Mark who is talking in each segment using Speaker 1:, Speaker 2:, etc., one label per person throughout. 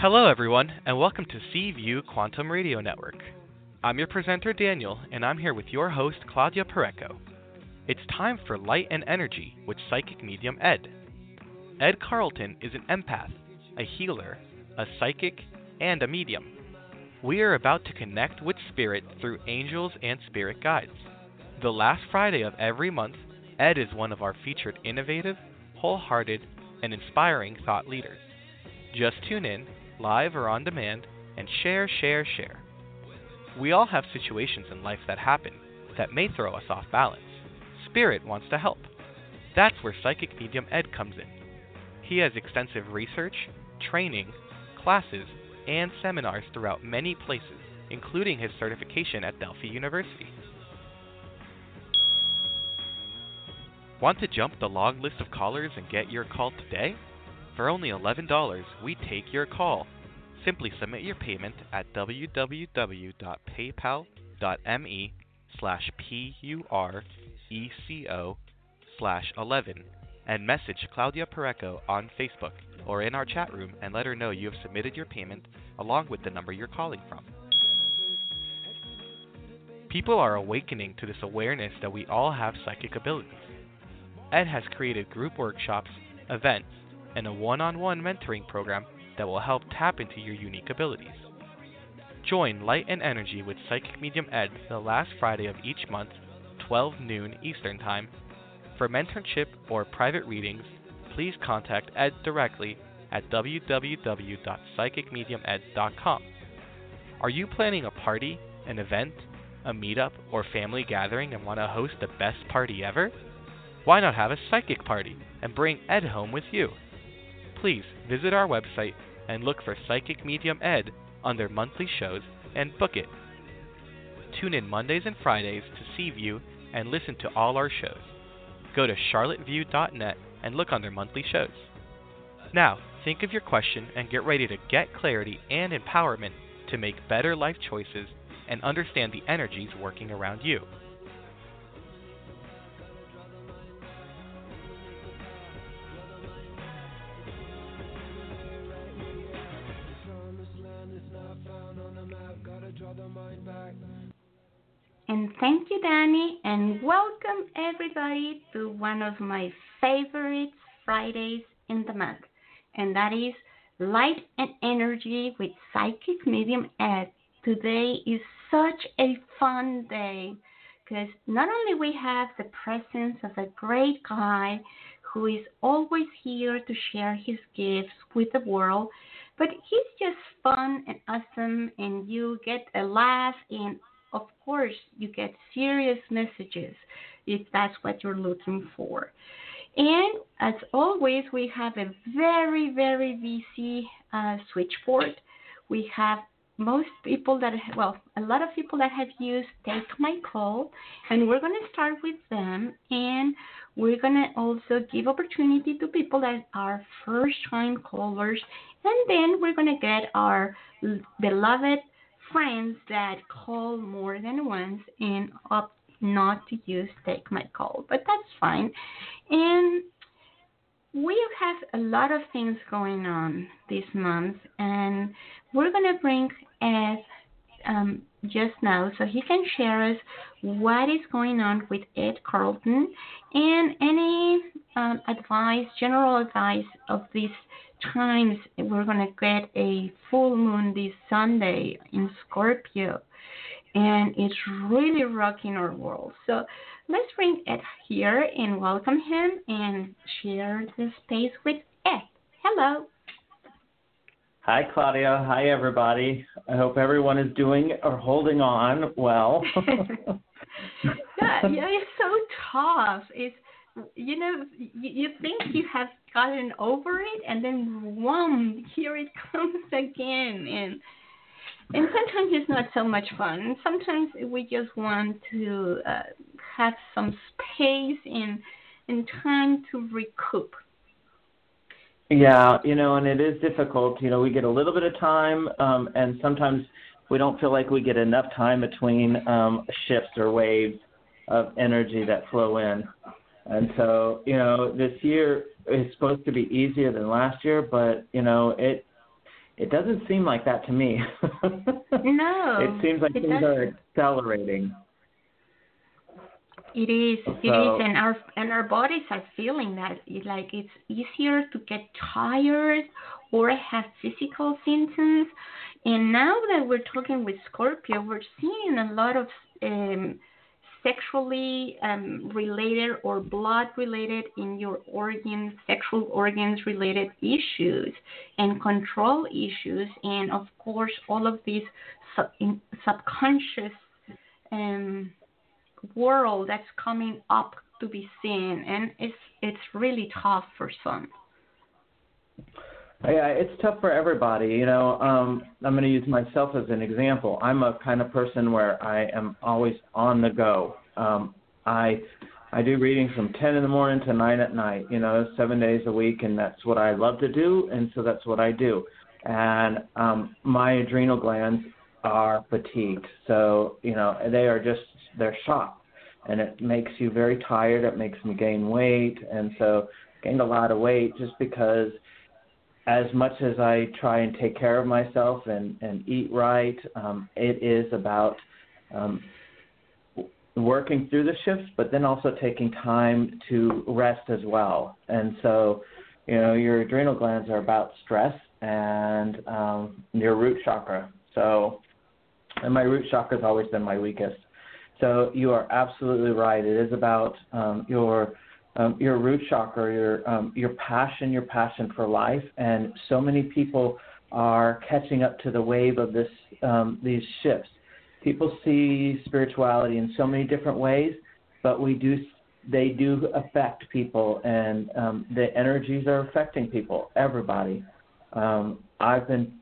Speaker 1: Hello, everyone, and welcome to C View Quantum Radio Network. I'm your presenter, Daniel, and I'm here with your host, Claudia Pureco. It's time for Light and Energy with psychic medium Ed. Ed Carlton is an empath, a healer, a psychic, and a medium. We are about to connect with spirit through angels and spirit guides. The last Friday of every month, Ed is one of our featured innovative, wholehearted, and inspiring thought leaders. Just tune in, live or on demand, and share, share, share. We all have situations in life that happen that may throw us off balance. Spirit wants to help. That's where Psychic Medium Ed comes in. He has extensive research, training, classes, and seminars throughout many places, including his certification at Delphi University. Want to jump the long list of callers and get your call today? For only $11, we take your call. Simply submit your payment at www.paypal.me slash P-U-R-E-C-O slash 11 and message Claudia Pureco on Facebook or in our chat room and let her know you have submitted your payment along with the number you're calling from. People are awakening to this awareness that we all have psychic abilities. Ed has created group workshops, events, and a one on one mentoring program that will help tap into your unique abilities. Join Light and Energy with Psychic Medium Ed the last Friday of each month, 12 noon Eastern Time. For mentorship or private readings, please contact Ed directly at www.psychicmediumed.com. Are you planning a party, an event, a meetup, or family gathering and want to host the best party ever? Why not have a psychic party and bring Ed home with you? Please visit our website and look for Psychic Medium Ed under monthly shows and book it. Tune in Mondays and Fridays to C View and listen to all our shows. Go to charlotteview.net and look under monthly shows. Now, think of your question and get ready to get clarity and empowerment to make better life choices and understand the energies working around you.
Speaker 2: Thank you, Danny, and welcome everybody to one of my favorite Fridays in the month, and that is Light and Energy with Psychic Medium Ed. Today is such a fun day because not only we have the presence of a great guy who is always here to share his gifts with the world, but he's just fun and awesome, and you get a laugh and of course, you get serious messages if that's what you're looking for. And as always, we have a very, very busy uh, switchboard. We have most people that, well, a lot of people that have used Take My Call, and we're going to start with them. And we're going to also give opportunity to people that are first time callers. And then we're going to get our beloved friends that call more than once and opt not to use take my call, but that's fine. And we have a lot of things going on this month, and we're going to bring Ed um, just now so he can share us what is going on with Ed Carlton and any um, advice, general advice of this times we're going to get a full moon this Sunday in Scorpio, and it's really rocking our world. So let's bring Ed here and welcome him and share the space with Ed. Hello.
Speaker 3: Hi, Claudia. Hi, everybody. I hope everyone is doing or holding on well.
Speaker 2: yeah, yeah, it's so tough. It's you know, you, you think you have gotten over it, and then wham, here it comes again, and and sometimes it's not so much fun. Sometimes we just want to uh, have some space and and time to recoup.
Speaker 3: Yeah, you know, and it is difficult. You know, we get a little bit of time, um, and sometimes we don't feel like we get enough time between um, shifts or waves of energy that flow in. And so, you know, this year is supposed to be easier than last year, but you know, it it doesn't seem like that to me.
Speaker 2: no.
Speaker 3: It seems like
Speaker 2: it
Speaker 3: things
Speaker 2: doesn't.
Speaker 3: are accelerating.
Speaker 2: It is.
Speaker 3: So-
Speaker 2: It is, and our and our bodies are feeling that. It, like it's easier to get tired or have physical symptoms. And now that we're talking with Scorpio, we're seeing a lot of um, sexually um, related or blood related in your organs, sexual organs related issues, and control issues, and of course all of these sub- subconscious. Um, world that's coming up to be seen and it's it's really tough for some
Speaker 3: Yeah, it's tough for everybody. You know, um, I'm going to use myself as an example. I'm a kind of person where I am always on the go. Um, I I do readings from 10 in the morning to 9 at night. You know, seven days a week, and that's what I love to do, and so that's what I do. And um, my adrenal glands are fatigued, so you know they are just they're shot, and it makes you very tired. It makes me gain weight, and so gained a lot of weight just because as much as I try and take care of myself and, and eat right, um, it is about um, working through the shifts, but then also taking time to rest as well. And so, you know, your adrenal glands are about stress and um, your root chakra. So, and my root chakra has always been my weakest. So you are absolutely right. It is about um, your um, your root chakra, your um, your passion, your passion for life, and so many people are catching up to the wave of this um, these shifts. People see spirituality in so many different ways, but we do they do affect people, and um, the energies are affecting people, everybody. Um, I've been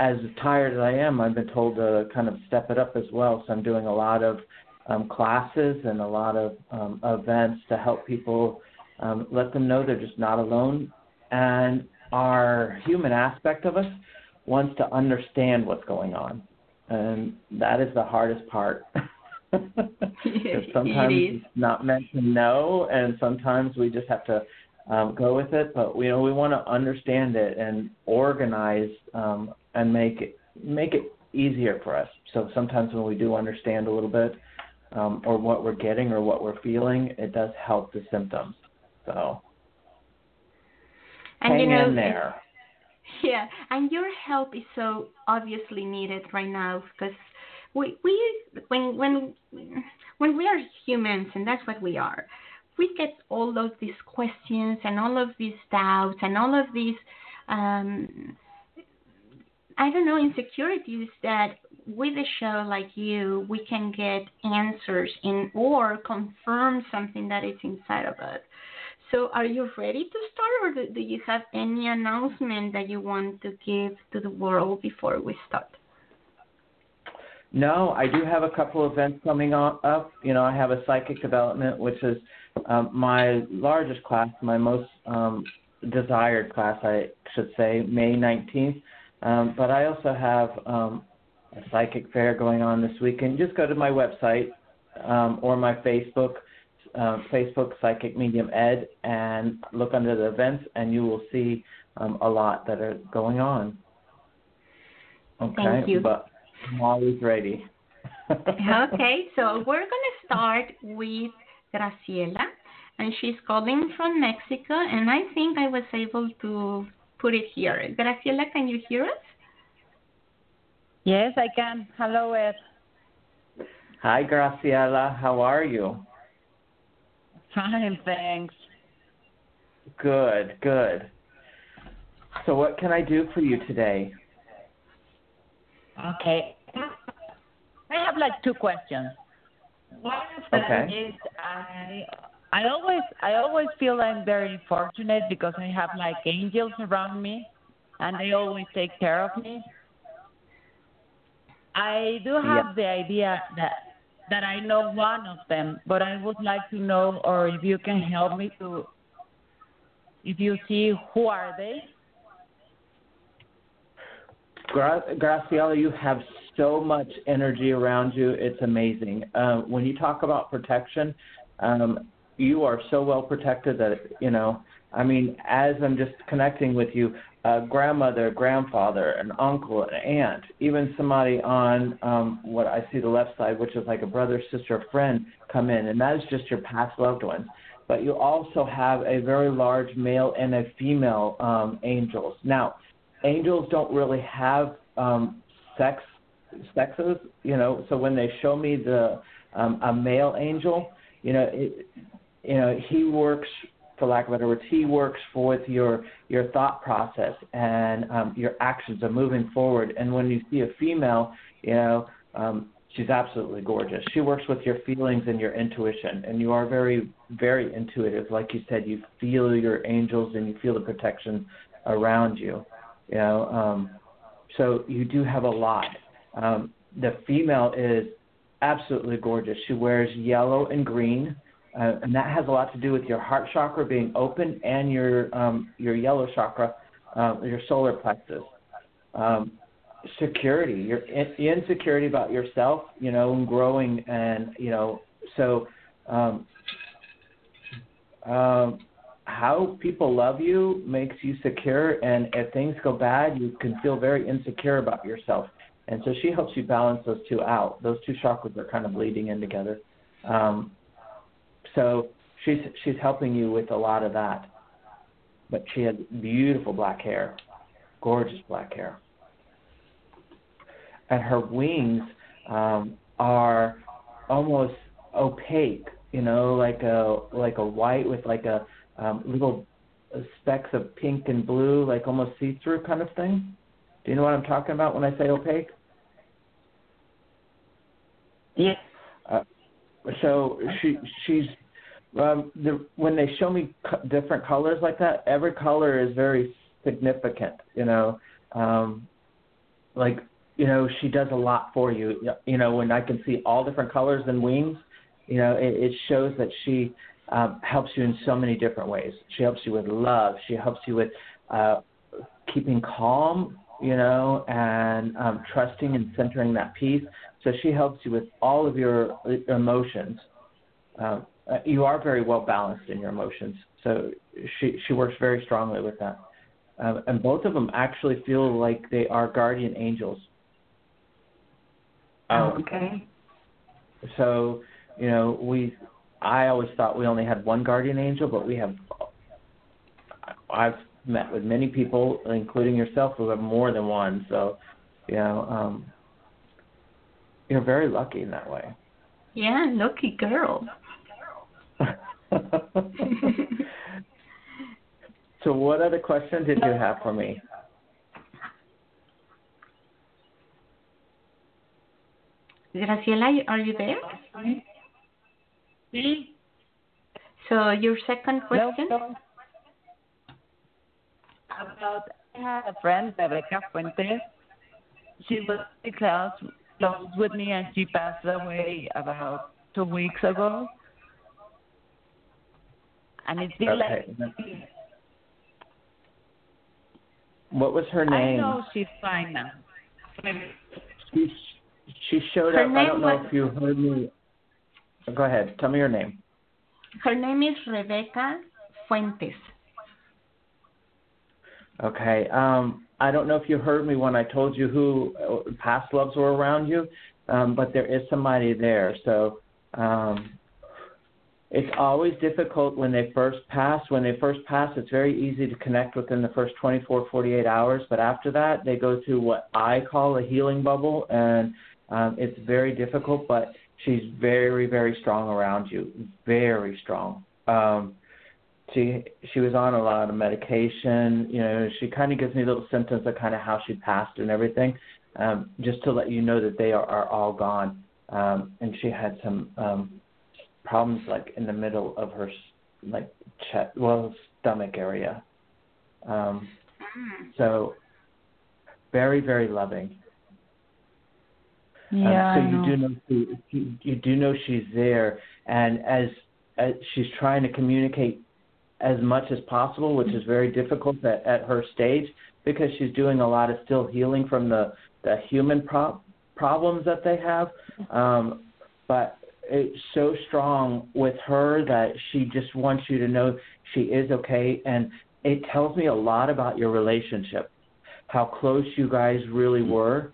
Speaker 3: as tired as I am, I've been told to kind of step it up as well. So I'm doing a lot of um, classes and a lot of um, events to help people um, let them know they're just not alone. And our human aspect of us wants to understand what's going on. And that is the hardest part. sometimes
Speaker 2: it
Speaker 3: it's not meant to know, and sometimes we just have to um, go with it. But you know, we want to understand it and organize um, and make it make it easier for us. So sometimes when we do understand a little bit, um, or what we're getting or what we're feeling, it does help the symptoms. So
Speaker 2: and
Speaker 3: hang
Speaker 2: you know
Speaker 3: in there.
Speaker 2: yeah and your help is so obviously needed right now because we we when when when we are humans and that's what we are we get all of these questions and all of these doubts and all of these um I don't know insecurities that with a show like you we can get answers in or confirm something that is inside of us. So are you ready to start or do, you have any announcement that you want to give to the world before we start?
Speaker 3: No, I do have a couple events coming up. You know, I have a psychic development, which is um, my largest class, my most um, desired class, I should say, May 19th. Um, but I also have um, a psychic fair going on this weekend. Just go to my website um, or my Facebook, uh, Facebook Psychic Medium Ed, and look under the events, and you will see um, a lot that are going on. Okay,
Speaker 2: Thank you.
Speaker 3: but I'm always ready.
Speaker 2: okay, so we're going to start with Graciela, and she's calling from Mexico, and I think I was able to put it here. Graciela, can you hear us?
Speaker 4: Yes, I can. Hello, Ed.
Speaker 3: Hi, Graciela. How are you?
Speaker 4: Fine, thanks.
Speaker 3: Good, good. So, what can I do for you today?
Speaker 4: Okay. I have like two questions. One of them
Speaker 3: Okay.
Speaker 4: is I I always I always feel I'm very fortunate because I have like angels around me and they always take care of me. I do have the idea that that I know one of them, but I would like to know or if you can help me to if you see who are they?
Speaker 3: Gra- Graciela, you have so much energy around you. It's amazing. Uh, when you talk about protection, um, you are so well protected that, you know, I mean, as I'm just connecting with you, a grandmother, grandfather, an uncle, an aunt, even somebody on um, what I see the left side, which is like a brother, sister, friend, come in, and that is just your past loved ones. But you also have a very large male and a female um, angels. Now, angels don't really have um, sex sexes, you know. So when they show me the um, a male angel, you know, it, you know, he works for lack of better words, he works with your your thought process and um, your actions of moving forward. And when you see a female, you know, um, she's absolutely gorgeous. She works with your feelings and your intuition, and you are very very intuitive. Like you said, you feel your angels and you feel the protection around you. You know, um, so you do have a lot. Um, the female is absolutely gorgeous. She wears yellow and green uh, and that has a lot to do with your heart chakra being open and your um, your yellow chakra, uh, your solar plexus. Um, security, your in- insecurity about yourself, you know, and growing, and you know, so um, um, how people love you makes you secure, and if things go bad, you can feel very insecure about yourself. And so she helps you balance those two out. Those two chakras are kind of bleeding in together. Um, so she's she's helping you with a lot of that. But she has beautiful black hair, gorgeous black hair, and her wings um, are almost opaque. You know, like a like a white with like a um, little specks of pink and blue, like almost see-through kind of thing. Do you know what I'm talking about when I say opaque?
Speaker 4: Yeah.
Speaker 3: Uh, so she she's um, the, when they show me co- different colors like that, every color is very significant. You know, um, like you know, she does a lot for you. You know, when I can see all different colors and wings, you know, it, it shows that she um, helps you in so many different ways. She helps you with love. She helps you with uh, keeping calm, you know, and um, trusting and centering that peace. So she helps you with all of your emotions. Um, uh, you are very well balanced in your emotions. So she she works very strongly with that. Um, and both of them actually feel like they are guardian angels.
Speaker 4: Um, okay.
Speaker 3: So, you know, we I always thought we only had one guardian angel, but we have I've met with many people, including yourself, who have more than one. So, you know, um, you're very lucky in that way.
Speaker 2: Yeah, lucky girl.
Speaker 3: So, what other questions did you have for me?
Speaker 2: Graciela, are you there? So, your second question?
Speaker 4: About I had a friend, Rebecca Fuentes. She was close, close with me, and she passed away about two weeks ago and it's been okay. like.
Speaker 3: What was her name?
Speaker 4: I know she's fine now.
Speaker 3: She she showed her up. I don't know was... if you heard me. Go ahead. Tell me your name.
Speaker 2: Her name is Rebecca Fuentes.
Speaker 3: Okay. Um, I don't know if you heard me when I told you who uh, past loves were around you, um, but there is somebody there. So um, it's always difficult when they first pass. When they first pass, it's very easy to connect within the first 24, 48 hours. But after that, they go through what I call a healing bubble, and um, it's very difficult. But she's very, very strong around you, very strong. Um, she she was on a lot of medication. You know, she kind of gives me little symptoms of kind of how she passed and everything, um, just to let you know that they are, are all gone. Um, and she had some um, problems like in the middle of her like chest, well, stomach area. Um, mm. So very, very loving.
Speaker 4: Yeah.
Speaker 3: Um, so you do know she, you, you do know she's there, and as, as she's trying to communicate as much as possible, which is very difficult at, at her stage because she's doing a lot of still healing from the the human pro- problems that they have. Um, but it's so strong with her that she just wants you to know she is okay and it tells me a lot about your relationship, how close you guys really were,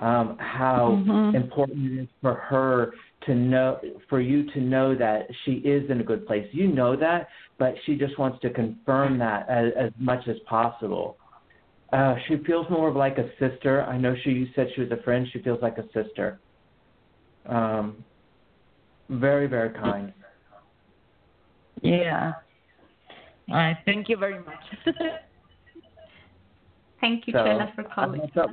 Speaker 3: um, how
Speaker 2: Mhm.
Speaker 3: important it is for her to know, for you to know that she is in a good place. You know that, but she just wants to confirm that as, as much as possible. Uh, she feels more of like a sister. I know she you said she was a friend. She feels like a sister. Um, very, very kind.
Speaker 4: Yeah. All right. Thank you very much.
Speaker 2: Thank you,
Speaker 3: So,
Speaker 2: Chela, for
Speaker 3: I
Speaker 2: calling.
Speaker 3: hope that,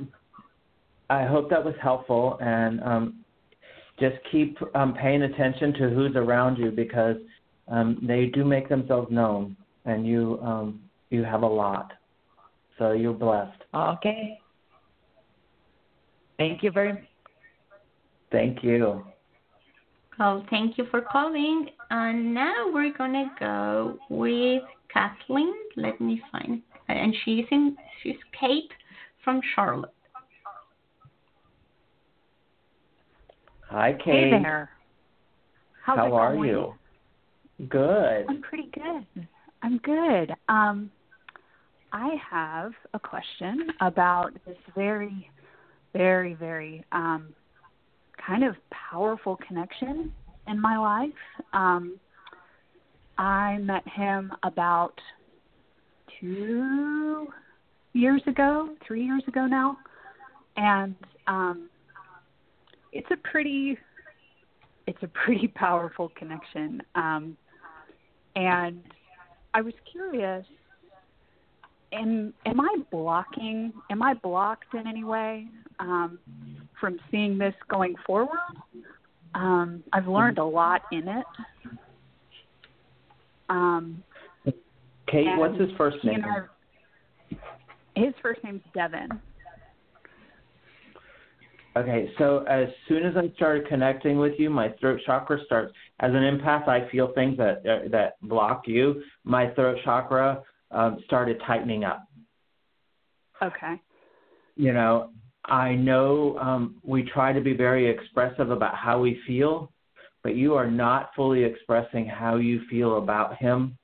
Speaker 3: I hope that was helpful, and um, just keep um, paying attention to who's around you because um, they do make themselves known, and you um, you have a lot. So you're blessed.
Speaker 4: okay. Thank you very much.
Speaker 3: Thank you.
Speaker 2: Well, thank you for calling. And now we're gonna go with Kathleen. Let me find, and she's in. She's Kate from Charlotte.
Speaker 3: Hi, Kate.
Speaker 5: Hey there. How's
Speaker 3: How
Speaker 5: it
Speaker 3: are
Speaker 5: going?
Speaker 3: you? Good.
Speaker 5: I'm pretty good. I'm good. Um, I have a question about this very, very, very um, kind of powerful connection in my life. Um, I met him about two years ago, three years ago now, and um, it's a pretty, it's a pretty powerful connection. Um, and I was curious am am I blocking am I blocked in any way um, from seeing this going forward? Um, I've learned a lot in it. Um,
Speaker 3: Kate,
Speaker 5: and
Speaker 3: what's his first name?
Speaker 5: I- his first name's Devin.
Speaker 3: Okay, so as soon as I started connecting with you, my throat chakra starts. As an empath, I feel things that uh, that block you. My throat chakra um, started tightening up.
Speaker 5: Okay.
Speaker 3: You know, I know um, we try to be very expressive about how we feel, but you are not fully expressing how you feel about him.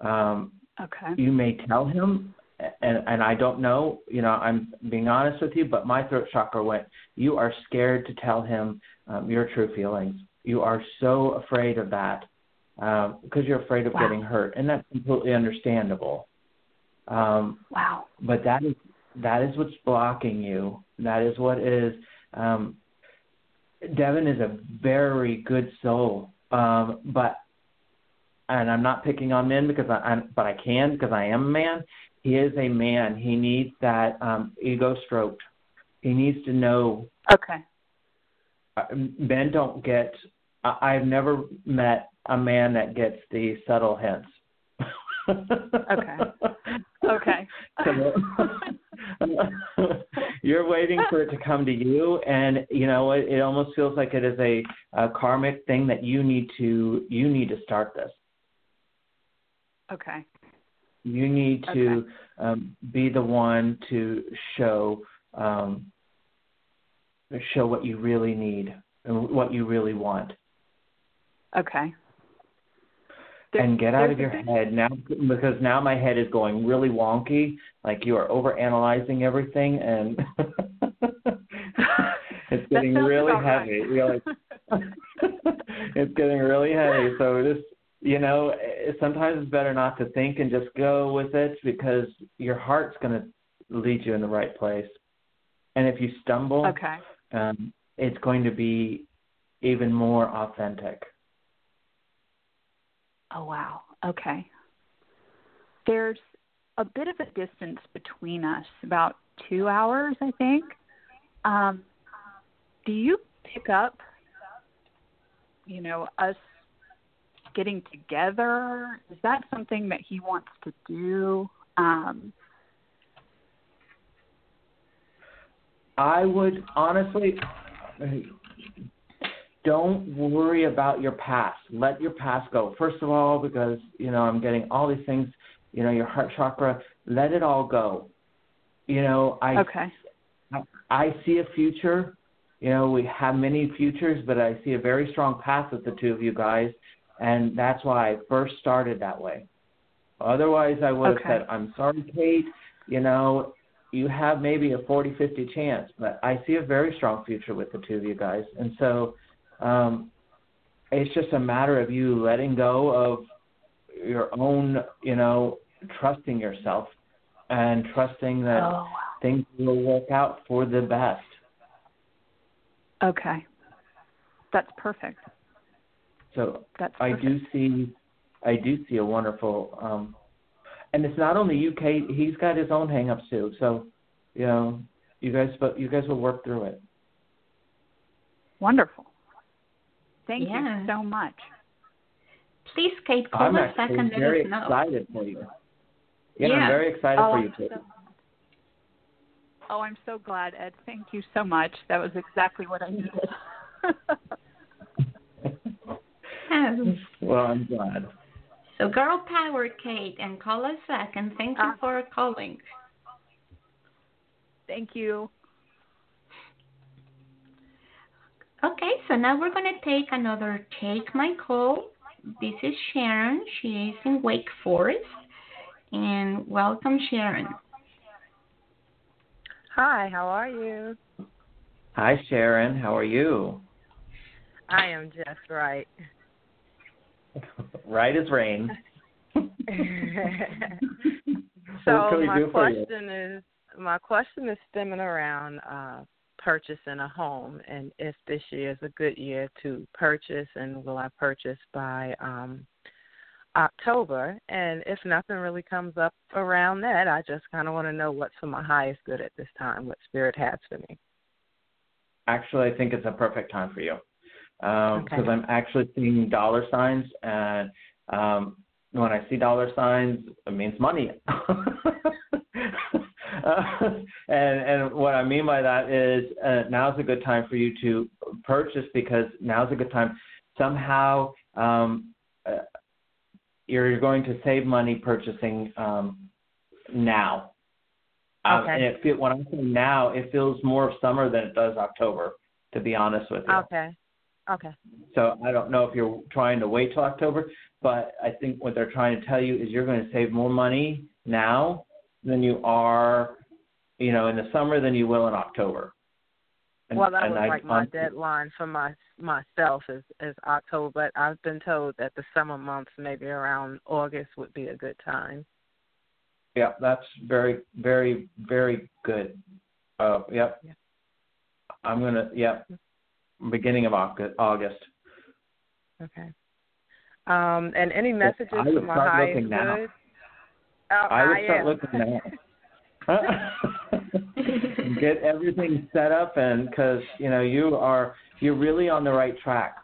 Speaker 3: Um,
Speaker 5: Okay.
Speaker 3: you may tell him and and I don't know, you know, I'm being honest with you, but my throat chakra went, you are scared to tell him um, your true feelings. You are so afraid of that um, because you're afraid of
Speaker 5: Wow.
Speaker 3: getting hurt, and that's completely understandable. Um,
Speaker 5: Wow.
Speaker 3: but that is that is what's blocking you. That is what is. Um, Devin is a very good soul, um, but and I'm not picking on men because I, I'm, but I can because I am a man. He is a man. He needs that um, ego stroked. He needs to know.
Speaker 5: Okay.
Speaker 3: uh, Men don't get. I, I've never met a man that gets the subtle hints.
Speaker 5: Okay. Okay.
Speaker 3: You're waiting for it to come to you, and you know it, it almost feels like it is a, a karmic thing that you need to you need to start this.
Speaker 5: okay.
Speaker 3: You need to um, be the one to show um, show what you really need and what you really want,
Speaker 5: Okay.
Speaker 3: And get out of your head now because now my head is going really wonky. Like you are over analyzing everything, and it's getting really heavy.
Speaker 5: right.
Speaker 3: You're like, it's getting really heavy. So just you know, sometimes it's better not to think and just go with it because your heart's going to lead you in the right place. And if you stumble,
Speaker 5: okay.
Speaker 3: um, it's going to be even more authentic.
Speaker 5: Oh wow. Okay. There's a bit of a distance between us, about two hours, I think. Um, do you pick up, you know, us getting together? Is that something that he wants to do? Um,
Speaker 3: I would honestly don't worry about your past. Let your past go. First of all, because you know I'm getting all these things. You know your heart chakra. Let it all go. You know I
Speaker 5: okay.
Speaker 3: I see a future. You know we have many futures, but I see a very strong path with the two of you guys, and that's why I first started that way. Otherwise, I would have said, "I'm sorry, Kate. You know, you have maybe a 40-50 chance, but I see a very strong future with the two of you guys." And so, um, it's just a matter of you letting go of your own, you know, trusting yourself and trusting that
Speaker 5: Oh, wow.
Speaker 3: things will work out for the best.
Speaker 5: Okay. That's perfect.
Speaker 3: So
Speaker 5: That's
Speaker 3: I do see, I do see a wonderful, um, and it's not only you, Kate. He's got his own hangups too. So, you know, you guys, but you guys will work through it.
Speaker 5: Wonderful. Thank
Speaker 2: Yeah.
Speaker 5: you so much.
Speaker 2: Please, Kate, call
Speaker 3: I'm
Speaker 2: us back
Speaker 3: actually
Speaker 2: and let
Speaker 3: very
Speaker 2: us know.
Speaker 3: excited for you. Yeah,
Speaker 2: Yeah.
Speaker 3: I'm very excited
Speaker 5: Oh,
Speaker 3: for
Speaker 5: I'm
Speaker 3: you, Kate.
Speaker 5: so- Oh, I'm so glad, Ed. Thank you so much. That was exactly what I needed.
Speaker 2: Um,
Speaker 3: well, I'm glad.
Speaker 2: So, girl power, Kate, and call us back. And thank you
Speaker 5: Ah.
Speaker 2: for calling.
Speaker 5: Thank you.
Speaker 2: Okay, so now we're going to take another Take My Call. This is Sharon. She is in Wake Forest. And welcome, Sharon.
Speaker 6: Hi, how are you?
Speaker 3: Hi, Sharon. How are you?
Speaker 6: I am just right.
Speaker 3: right as rain.
Speaker 6: so
Speaker 3: what can we
Speaker 6: my
Speaker 3: do for you?
Speaker 6: question is my question is stemming around uh purchasing a home and if this year is a good year to purchase and will I purchase by um October and if nothing really comes up around that I just kind of want to know what's for my highest good at this time what spirit has for me.
Speaker 3: Actually, I think it's a perfect time for you because
Speaker 6: Okay.
Speaker 3: I'm actually seeing dollar signs, and um, when I see dollar signs, it means money. Uh, and and what I mean by that is uh, now's a good time for you to purchase because now's a good time. Somehow, um, uh, you're going to save money purchasing um, now. Um,
Speaker 6: Okay.
Speaker 3: and it feel, when I say now, it feels more of summer than it does October. To be honest with you.
Speaker 6: Okay. Okay.
Speaker 3: So I don't know if you're trying to wait till October, but I think what they're trying to tell you is you're going to save more money now than you are, you know, in the summer than you will in October. And,
Speaker 6: well, that was
Speaker 3: I,
Speaker 6: like my deadline for my myself is is October, but I've been told that the summer months, maybe around August, would be a good time.
Speaker 3: Yeah, that's very, very, very good. Uh, yep.
Speaker 6: Yeah.
Speaker 3: I'm gonna. Yep. Beginning of Au- August.
Speaker 6: Okay. Um, and any messages for my highest
Speaker 3: looking now.
Speaker 6: Oh,
Speaker 3: I would start
Speaker 6: am.
Speaker 3: looking now. Get everything set up, and because you know you are you're really on the right track.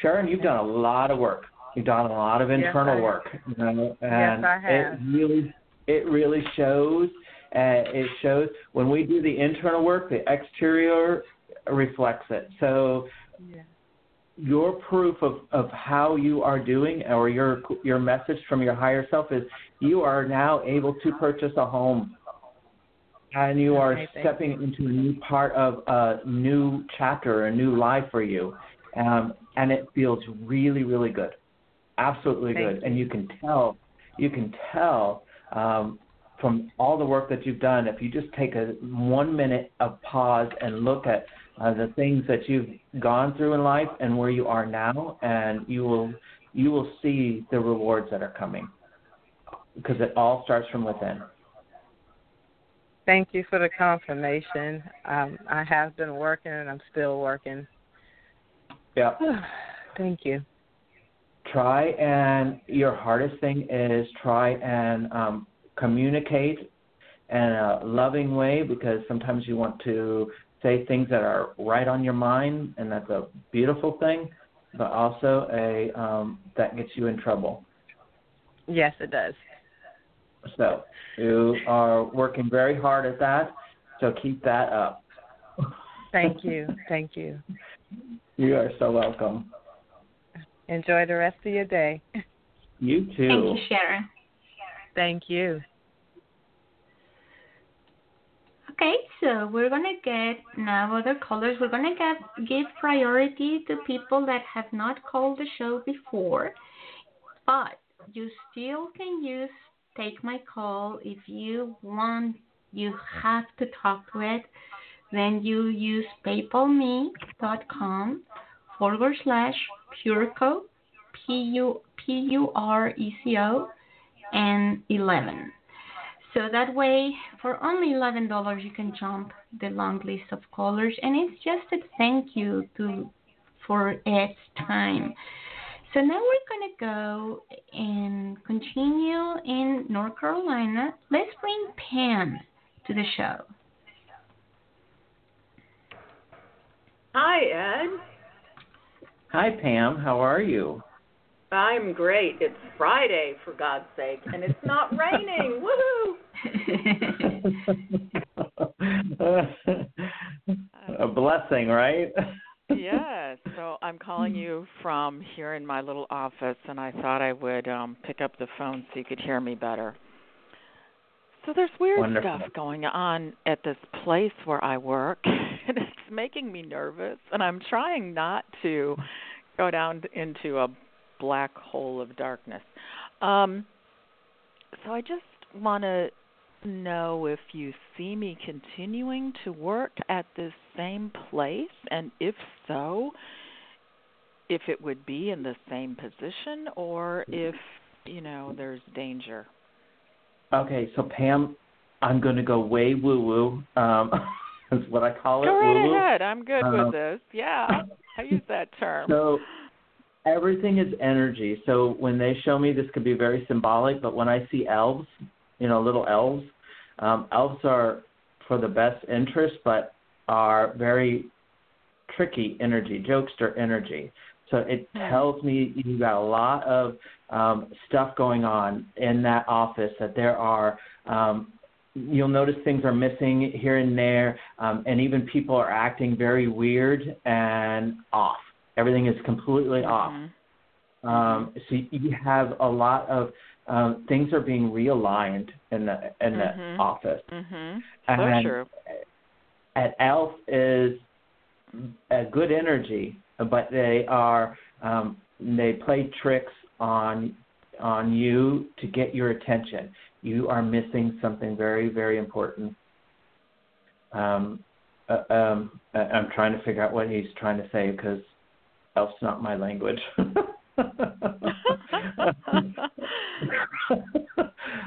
Speaker 3: Sharon, you've done a lot of work. You've done a lot of
Speaker 6: Yes,
Speaker 3: internal
Speaker 6: I have.
Speaker 3: work, you know, and
Speaker 6: I have.
Speaker 3: it really it really shows. Uh, it shows when we do the internal work, the exterior reflects it. So
Speaker 6: yeah.
Speaker 3: Your proof of, of how you are doing or your your message from your higher self is you are now able to purchase a home. And you are
Speaker 6: Okay,
Speaker 3: stepping into a new part of a new chapter a new life for you. Um, and it feels really really good. Absolutely
Speaker 6: Thank
Speaker 3: good. And you can tell you can tell um, from all the work that you've done if you just take a one minute of pause and look at uh, the things that you've gone through in life and where you are now, and you will you will see the rewards that are coming because it all starts from within.
Speaker 6: Thank you for the confirmation. Um, I have been working and I'm still working.
Speaker 3: Yeah.
Speaker 6: Thank you.
Speaker 3: Try and your hardest thing is try and um, communicate in a loving way because sometimes you want to say things that are right on your mind, and that's a beautiful thing, but also a um, that gets you in trouble.
Speaker 6: Yes, it does.
Speaker 3: So you are working very hard at that. So keep that up.
Speaker 6: Thank you. Thank you.
Speaker 3: You are so welcome.
Speaker 6: Enjoy the rest of your day.
Speaker 3: You too.
Speaker 2: Thank you, Sharon.
Speaker 6: Thank you.
Speaker 2: Okay, so we're gonna get now other callers. We're gonna get give priority to people that have not called the show before. But you still can use take my call if you want. You have to talk to it. Then you use paypalme.com forward slash pureco p u p u r e c o and 11. So that way, for only $11, you can jump the long list of callers, and it's just a thank you to for its time. So now we're going to go and continue in North Carolina. Let's bring Pam to the show.
Speaker 7: Hi, Ed.
Speaker 3: Hi, Pam. How are you?
Speaker 7: I'm great. It's Friday, for God's sake, and it's not raining.
Speaker 3: Woohoo! A blessing, right?
Speaker 8: yes. So I'm calling you from here in my little office, and I thought I would um pick up the phone so you could hear me better. So there's weird
Speaker 3: Wonderful.
Speaker 8: stuff going on at this place where I work, and it's making me nervous. And I'm trying not to go down into a black hole of darkness. Um, so I just want to know if you see me continuing to work at this same place, and if so, if it would be in the same position or if, you know, there's danger.
Speaker 3: Okay, so Pam, I'm going to go way woo woo. Um, is what I call it.
Speaker 8: Go right
Speaker 3: woo-woo.
Speaker 8: ahead. I'm good
Speaker 3: Um,
Speaker 8: with this. Yeah, I use that term.
Speaker 3: So everything is energy. So when they show me, this could be very symbolic, but when I see elves, you know, little elves, um, elves are for the best interest, but are very tricky energy, jokester energy. So it
Speaker 8: Hmm.
Speaker 3: tells me you got a lot of um, stuff going on in that office. That there are, um, you'll notice things are missing here and there, um, and even people are acting very weird and off. Everything is completely off.
Speaker 8: Mhm.
Speaker 3: Um, so you have a lot of um, things are being realigned in the in the
Speaker 8: Mhm.
Speaker 3: office.
Speaker 8: Mhm. So
Speaker 3: And
Speaker 8: true.
Speaker 3: at Elf is a good energy, but they are um, they play tricks on on you to get your attention. You are missing something very very important. Um, uh, um, I'm trying to figure out what he's trying to say because Elf's not my language.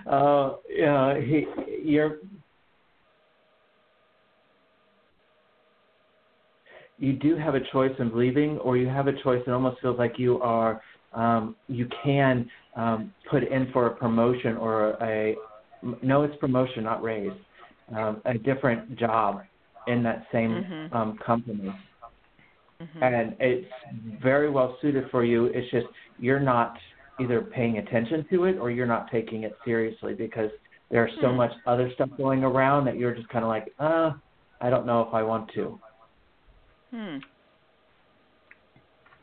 Speaker 3: uh, yeah, he, you're you do have a choice in leaving, or you have a choice. It almost feels like you are um, you can um, put in for a promotion or a no, it's promotion, not raise, um, a different job in that same
Speaker 8: Mhm.
Speaker 3: um, company,
Speaker 8: Mhm.
Speaker 3: and it's very well suited for you. It's just you're not either paying attention to it or you're not taking it seriously because there's so
Speaker 8: Hmm.
Speaker 3: much other stuff going around that you're just kind of like, uh, I don't know if I want to.
Speaker 8: Hmm.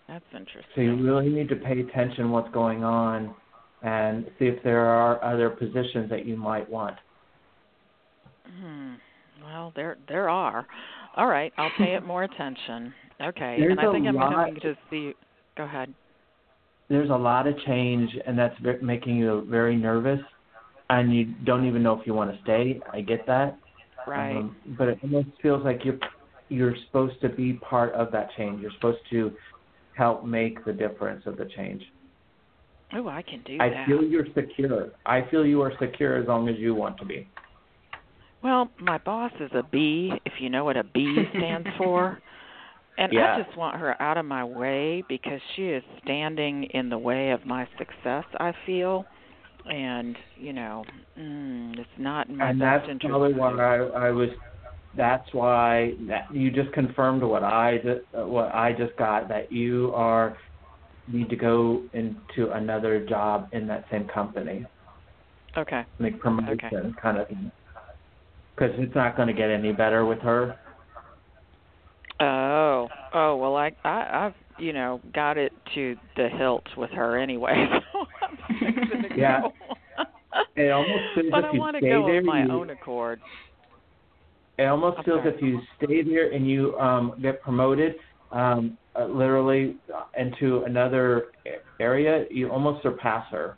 Speaker 8: That's interesting.
Speaker 3: So you really need to pay attention what's going on and see if there are other positions that you might want.
Speaker 8: Hmm. Well, there there are. All right, I'll pay it more attention. Okay,
Speaker 3: There's
Speaker 8: and I think I'm going to see. Go ahead.
Speaker 3: There's a lot of change, and that's making you very nervous, and you don't even know if you want to stay. I get that,
Speaker 8: Right.
Speaker 3: Um, but it almost feels like you're you're supposed to be part of that change. You're supposed to help make the difference of the change.
Speaker 8: oh, I can do
Speaker 3: I
Speaker 8: that.
Speaker 3: I feel you're secure. I feel you are secure as long as you want to be.
Speaker 8: Well, my boss is a B, if you know what a B stands for. And
Speaker 3: Yeah.
Speaker 8: I just want her out of my way because she is standing in the way of my success, I feel. And, you know, mm, it's not in my
Speaker 3: and
Speaker 8: best
Speaker 3: that's
Speaker 8: interest.
Speaker 3: probably
Speaker 8: to-
Speaker 3: why I, I was. That's why that you just confirmed what I what I just got that you are need to go into another job in that same company,
Speaker 8: Okay.
Speaker 3: like promotion kind of. Because it's not going to get any better with her.
Speaker 8: Oh, oh well, I, I, I've, you know, got it to the hilt with her anyway. So I'm
Speaker 3: Yeah. It almost feels
Speaker 8: but
Speaker 3: if
Speaker 8: I want to
Speaker 3: stay
Speaker 8: go
Speaker 3: there,
Speaker 8: of my
Speaker 3: you-
Speaker 8: own accord.
Speaker 3: It almost feels if you stay there and you um, get promoted, um, uh, literally uh, into another area, you almost surpass her.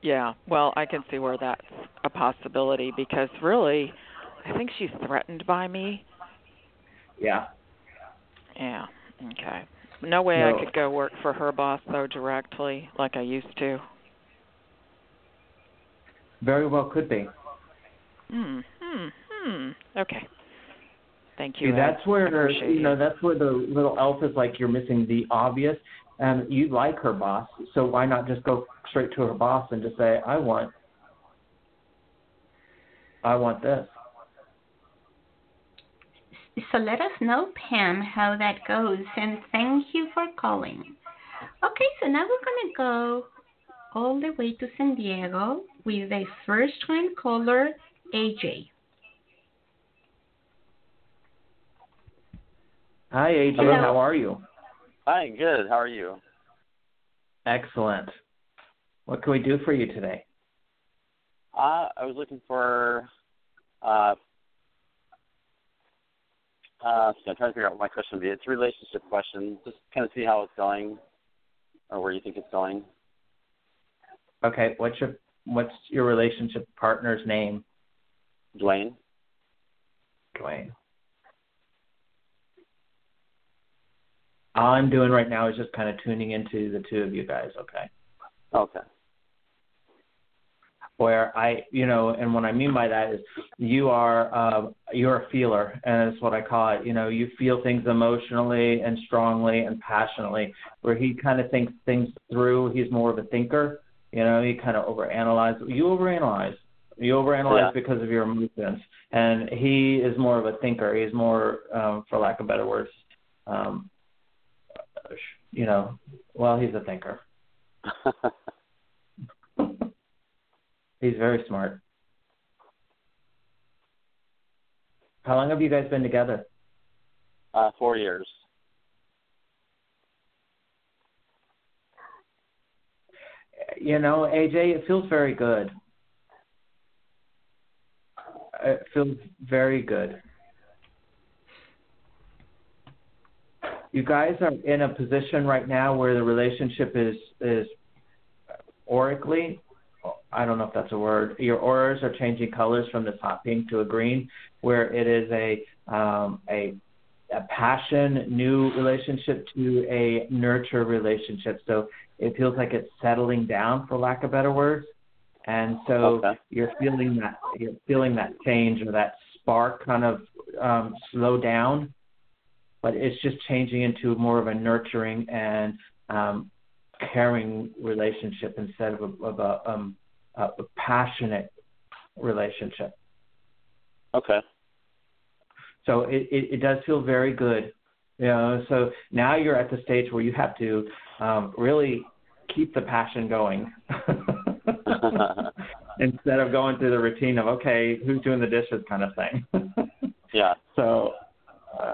Speaker 8: Yeah, well, I can see where that's a possibility because really, I think she's threatened by me.
Speaker 3: Yeah.
Speaker 8: Yeah. Okay. No way
Speaker 3: No.
Speaker 8: I could go work for her boss though directly like I used to.
Speaker 3: Very well could be.
Speaker 8: Hmm. Hmm. Hmm. Okay. Thank you. Ed.
Speaker 3: that's where
Speaker 8: appreciate
Speaker 3: you know that's where the little elf is like you're missing the obvious, and you like her boss, so why not just go straight to her boss and just say, I want, I want this.
Speaker 2: So let us know, Pam, how that goes, and thank you for calling. Okay, so now we're going to go all the way to San Diego with a first time caller, AJ.
Speaker 3: Hi, AJ.
Speaker 2: Hello.
Speaker 3: How are you?
Speaker 9: Hi, good. How are you?
Speaker 3: Excellent. What can we do for you today?
Speaker 9: Uh, I was looking for. Uh, uh, so I'm trying to figure out what my question would be. It's a relationship question. Just kind of see how it's going, or where you think it's going.
Speaker 3: Okay, what's your what's your relationship partner's name?
Speaker 9: Dwayne.
Speaker 3: Dwayne. All I'm doing right now is just kind of tuning into the two of you guys, okay?
Speaker 9: Okay.
Speaker 3: Where I, you know, and what I mean by that is you are uh, you're a feeler, and that's what I call it. You know, you feel things emotionally and strongly and passionately. Where he kind of thinks things through. He's more of a thinker. You know, he kind of overanalyze. You overanalyze. You overanalyze
Speaker 9: Yeah.
Speaker 3: because of your emotions, and he is more of a thinker. He's more, um, for lack of better words, um, you know, well, he's a thinker. He's very smart. How long have you guys been together?
Speaker 9: uh, four years.
Speaker 3: You know, AJ, it feels very good. It feels very good. You guys are in a position right now where the relationship is is aurically I don't know if that's a word. Your auras are changing colors from this hot pink to a green, where it is a um, a a passion new relationship to a nurture relationship. So it feels like it's settling down, for lack of better words. And so
Speaker 9: Okay.
Speaker 3: you're feeling that you're feeling that change or that spark kind of um, slow down, but it's just changing into more of a nurturing and um, caring relationship instead of a, of a, um, a passionate relationship.
Speaker 9: Okay.
Speaker 3: So it, it, it does feel very good. You know, so now you're at the stage where you have to um, really keep the passion going instead of going through the routine of okay, who's doing the dishes kind of thing.
Speaker 9: yeah.
Speaker 3: so,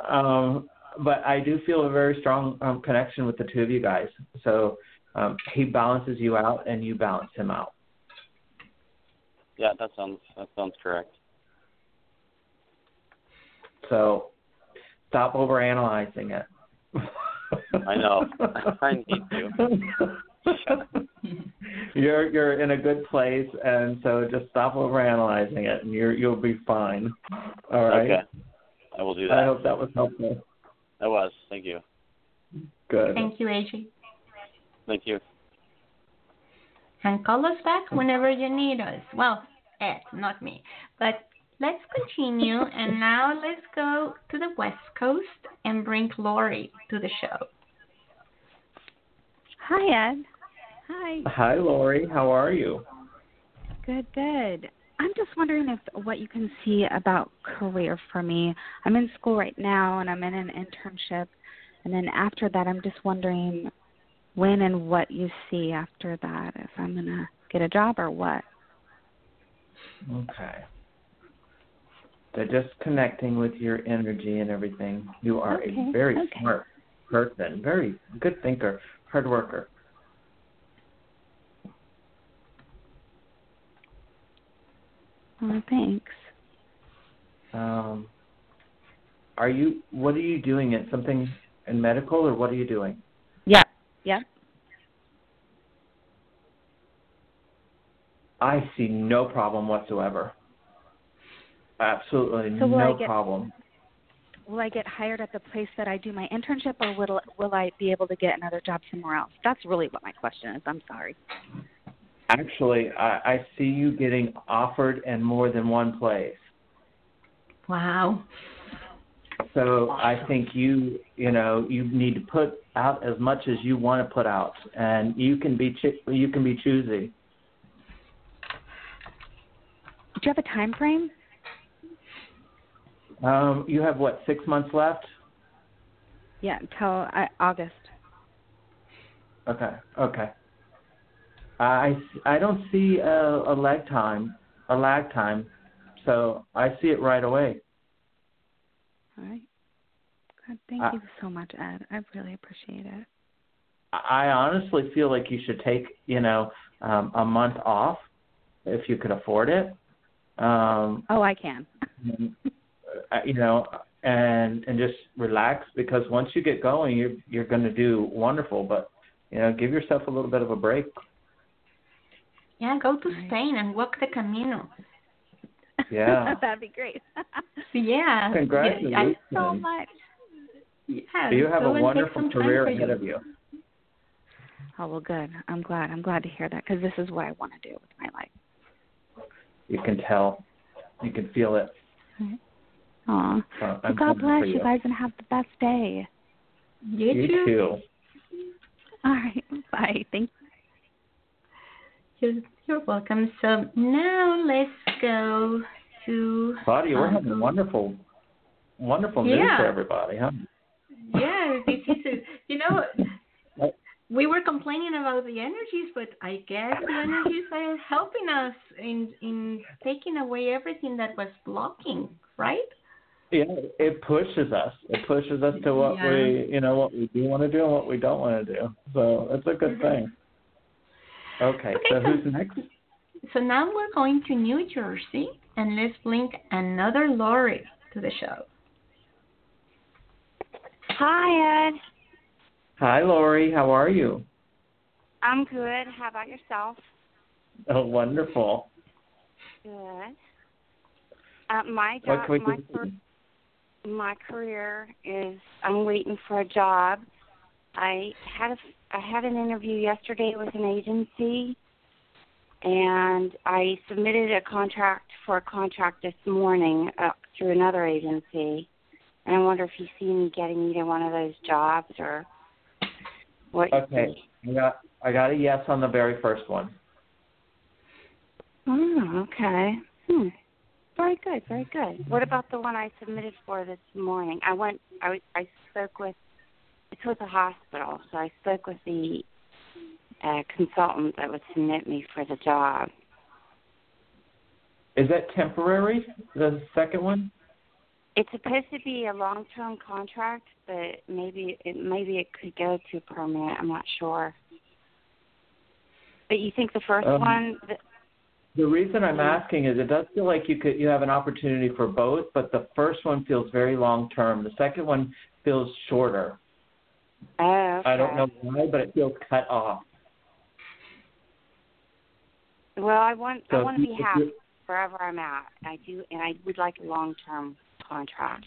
Speaker 3: um, but I do feel a very strong um, connection with the two of you guys. So um, he balances you out, and you balance him out.
Speaker 9: Yeah, that sounds that sounds correct.
Speaker 3: So stop overanalyzing it.
Speaker 9: I know. I need to.
Speaker 3: you're you're in a good place, and so just stop overanalyzing it, and you're you'll be fine. All right.
Speaker 9: Okay. I will do that.
Speaker 3: I hope that was helpful.
Speaker 9: That was. Thank you.
Speaker 3: Good.
Speaker 2: Thank you, AJ.
Speaker 9: Thank you.
Speaker 2: And call us back whenever you need us. Well, Ed, not me. But let's continue. and now let's go to the West Coast and bring Lori to the show.
Speaker 5: Hi, Ed. Hi.
Speaker 3: Hi, Lori. How are you?
Speaker 5: Good, good. I'm just wondering if what you can see about career for me. I'm in school right now and I'm in an internship. And then after that, I'm just wondering when and what you see after that, if I'm going to get a job or what.
Speaker 3: Okay. So just connecting with your energy and everything. You are
Speaker 5: Okay,
Speaker 3: a very
Speaker 5: okay.
Speaker 3: smart person, very good thinker, hard worker.
Speaker 5: Oh, thanks.
Speaker 3: Um, are you? What are you doing? At something in medical, or what are you doing?
Speaker 5: Yep, yep.
Speaker 3: I see no problem whatsoever. Absolutely
Speaker 10: So
Speaker 3: no
Speaker 10: get-
Speaker 3: problem.
Speaker 10: Will I get hired at the place that I do my internship, or will will I be able to get another job somewhere else? That's really what my question is. I'm sorry.
Speaker 3: Actually, I, I see you getting offered in more than one place.
Speaker 2: Wow.
Speaker 3: So I think you, you know, you need to put out as much as you want to put out, and you can be cho- you can be choosy.
Speaker 10: Do you have a time frame?
Speaker 3: Um, you have what six months left?
Speaker 10: Yeah, until I, August.
Speaker 3: Okay, okay. I I don't see a, a lag time, a lag time, so I see it right away.
Speaker 10: All right. God, thank
Speaker 3: Uh,
Speaker 10: you so much, Ed. I really appreciate it.
Speaker 3: I honestly feel like you should take, you know, um, a month off if you could afford it. Um,
Speaker 10: Oh, I can.
Speaker 3: uh, you know, and and just relax because once you get going, you're you're going to do wonderful. But you know, give yourself a little bit of a break.
Speaker 2: Yeah, go to Spain and walk the Camino.
Speaker 3: Yeah.
Speaker 10: That'd be great.
Speaker 2: Yeah.
Speaker 3: Congratulations.
Speaker 2: Yeah, I-
Speaker 10: so much.
Speaker 2: Yeah,
Speaker 3: you have
Speaker 2: go
Speaker 3: a wonderful career ahead of you.
Speaker 10: Oh well, good. I'm glad. I'm glad to hear that because this is what I want to do with my life.
Speaker 3: You can tell, you can feel it.
Speaker 10: Aw.
Speaker 3: Uh,
Speaker 10: Well, God bless you
Speaker 3: you.
Speaker 10: guys and have the best day.
Speaker 2: You,
Speaker 3: You
Speaker 2: too.
Speaker 3: too.
Speaker 10: All right. Bye. Thank
Speaker 2: You're, you're welcome. So now let's go to.
Speaker 3: Claudia, we're
Speaker 2: um,
Speaker 3: having wonderful, wonderful news
Speaker 2: Yeah.
Speaker 3: for everybody, huh?
Speaker 2: Yeah, this is. You know, we were complaining about the energies, but I guess the energies are helping us in in taking away everything that was blocking, right?
Speaker 3: Yeah, it pushes us. It pushes us to what
Speaker 2: Yeah.
Speaker 3: we, you know, what we do want to do and what we don't want to do. So it's a good mm-hmm. thing. Okay,
Speaker 2: Okay,
Speaker 3: so
Speaker 2: so-
Speaker 3: who's next?
Speaker 2: So now we're going to New Jersey, and let's link another Lori to the show.
Speaker 11: Hi, Ed.
Speaker 3: Hi, Lori. How are you?
Speaker 11: I'm good. How about yourself?
Speaker 3: Oh, wonderful.
Speaker 11: Good. Uh, my job, my car- my career is I'm waiting for a job. I had a I had an interview yesterday with an agency, and I submitted a contract for a contract this morning uh, through another agency. And I wonder if you see me getting either one of those jobs or what you
Speaker 3: Okay. I got I got a yes on the very first one.
Speaker 11: Oh, okay. Hmm. Very good, very good. What about the one I submitted for this morning? I went. I I spoke with. It's with a hospital, so I spoke with the uh, consultant that would submit me for the job.
Speaker 3: Is that temporary? The second one?
Speaker 11: It's supposed to be a long-term contract, but maybe it maybe it could go to permanent. I'm not sure. But you think the first
Speaker 3: Um,
Speaker 11: one? The,
Speaker 3: The reason I'm asking is it does feel like you could you have an opportunity for both, but the first one feels very long term. The second one feels shorter.
Speaker 11: oh, okay.
Speaker 3: I don't know why, but it feels cut off.
Speaker 11: Well, I want I want to be happy wherever I'm at. I do, and I would like a long-term contract.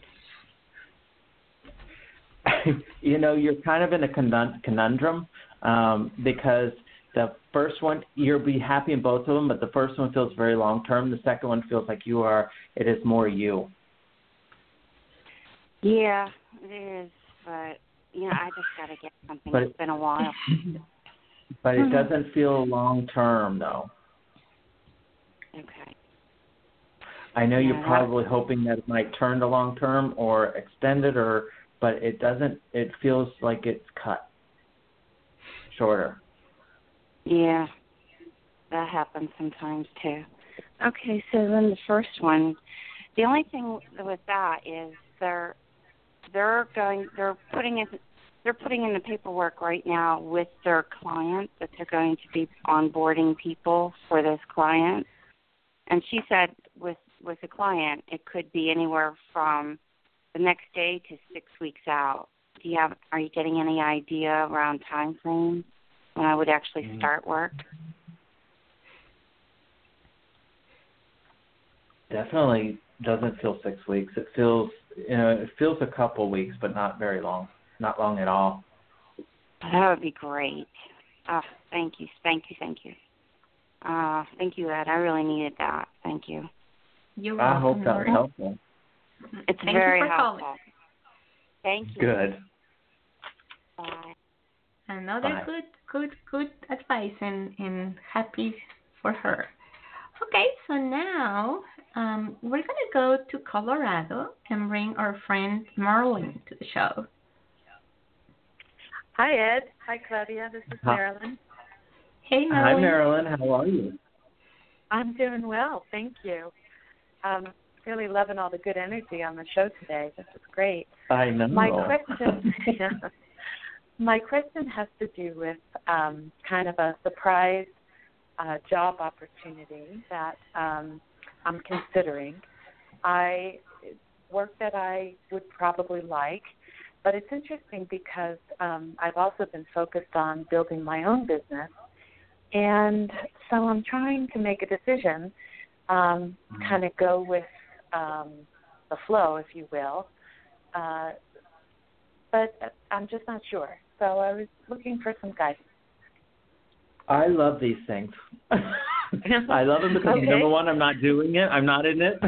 Speaker 3: you know, you're kind of in a conundrum um, because the first one you'll be happy in both of them, but the first one feels very long term. The second one feels like you are. It is more you.
Speaker 11: Yeah, it is, but you know, I just got to get something.
Speaker 3: But-
Speaker 11: it's been a while.
Speaker 3: But it doesn't feel long term though.
Speaker 11: Okay.
Speaker 3: I know you're probably hoping that it might turn to long term or extended or but it doesn't it feels like it's cut shorter.
Speaker 11: Yeah, that happens sometimes too. Okay, so then the first one, the only thing with that is they're they're going they're putting in they're putting in the paperwork right now with their client that they're going to be onboarding people for this client. And she said with the client it could be anywhere from the next day to six weeks out. Do you have are you getting any idea around time frame when I would actually
Speaker 3: Mm.
Speaker 11: start work?
Speaker 3: definitely doesn't feel six weeks. It feels you know it feels a couple weeks, but not very long, not long at all.
Speaker 11: That would be great. Oh, thank you, thank you, thank you. Uh, thank you, Ed. I really needed that. Thank you.
Speaker 2: You're
Speaker 3: I hope that was helpful.
Speaker 11: It's
Speaker 2: Thank
Speaker 11: very
Speaker 2: you for
Speaker 11: helpful.
Speaker 2: calling.
Speaker 11: Thank you.
Speaker 3: Good.
Speaker 11: Bye.
Speaker 2: Another
Speaker 3: Bye.
Speaker 2: good, good, good advice, and and happy for her. Okay, so now um, we're gonna go to Colorado and bring our friend Marilyn to the show.
Speaker 12: Hi, Ed. Hi, Claudia. This is
Speaker 3: Hi.
Speaker 12: Marilyn.
Speaker 2: Hey,
Speaker 3: Marilyn
Speaker 2: Hi,
Speaker 3: Marilyn. How are you?
Speaker 12: I'm doing well. Thank you. Um, really loving all the good energy on the show today. This is great.
Speaker 3: I know.
Speaker 12: My question, my question has to do with um, kind of a surprise uh, job opportunity that um, I'm considering. I work that I would probably like, but it's interesting because um, I've also been focused on building my own business, and so I'm trying to make a decision, um, kind of go with um, the flow, if you will. Uh, but I'm just not sure. So I was looking for some guidance.
Speaker 3: I love these things. I love them because
Speaker 12: Okay.
Speaker 3: number one, I'm not doing it. I'm not in it.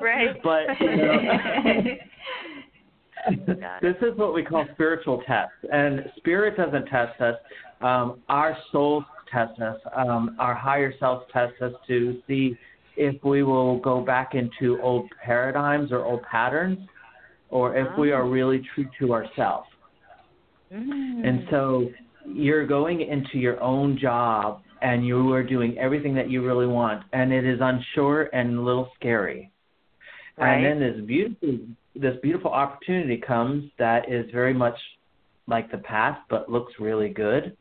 Speaker 12: Right.
Speaker 3: but you know, this is what we call spiritual tests, and spirit doesn't test us. Um, our souls test us. Um, our higher selves test us to see if we will go back into old paradigms or old patterns, or if we are really true to ourselves.
Speaker 12: Mm.
Speaker 3: And so you're going into your own job and you are doing everything that you really want and it is unsure and a little scary.
Speaker 12: Right.
Speaker 3: And then this beautiful this beautiful opportunity comes that is very much like the past but looks really good.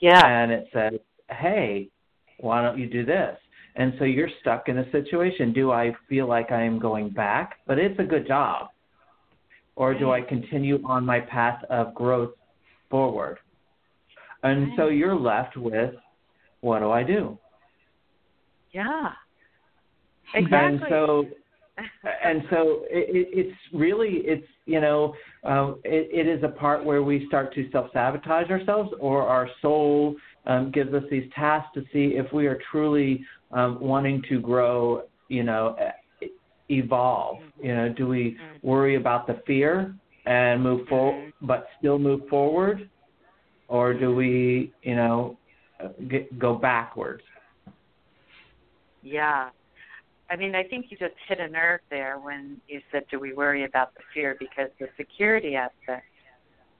Speaker 12: Yeah.
Speaker 3: And it says, "Hey, why don't you do this?" And so you're stuck in a situation. Do I feel like I am going back? But it's a good job. Or do I continue on my path of growth forward? And so you're left with what do I do?
Speaker 12: Yeah. Exactly.
Speaker 3: And so and so it, it, it's really it's you know um, it, it is a part where we start to self sabotage ourselves, or our soul um, gives us these tasks to see if we are truly um, wanting to grow. You know, evolve. You know, do we worry about the fear and move forward, but still move forward, or do we you know uh, get, go backwards?
Speaker 12: Yeah. I mean, I think you just hit a nerve there when you said, do we worry about the fear? Because the security aspect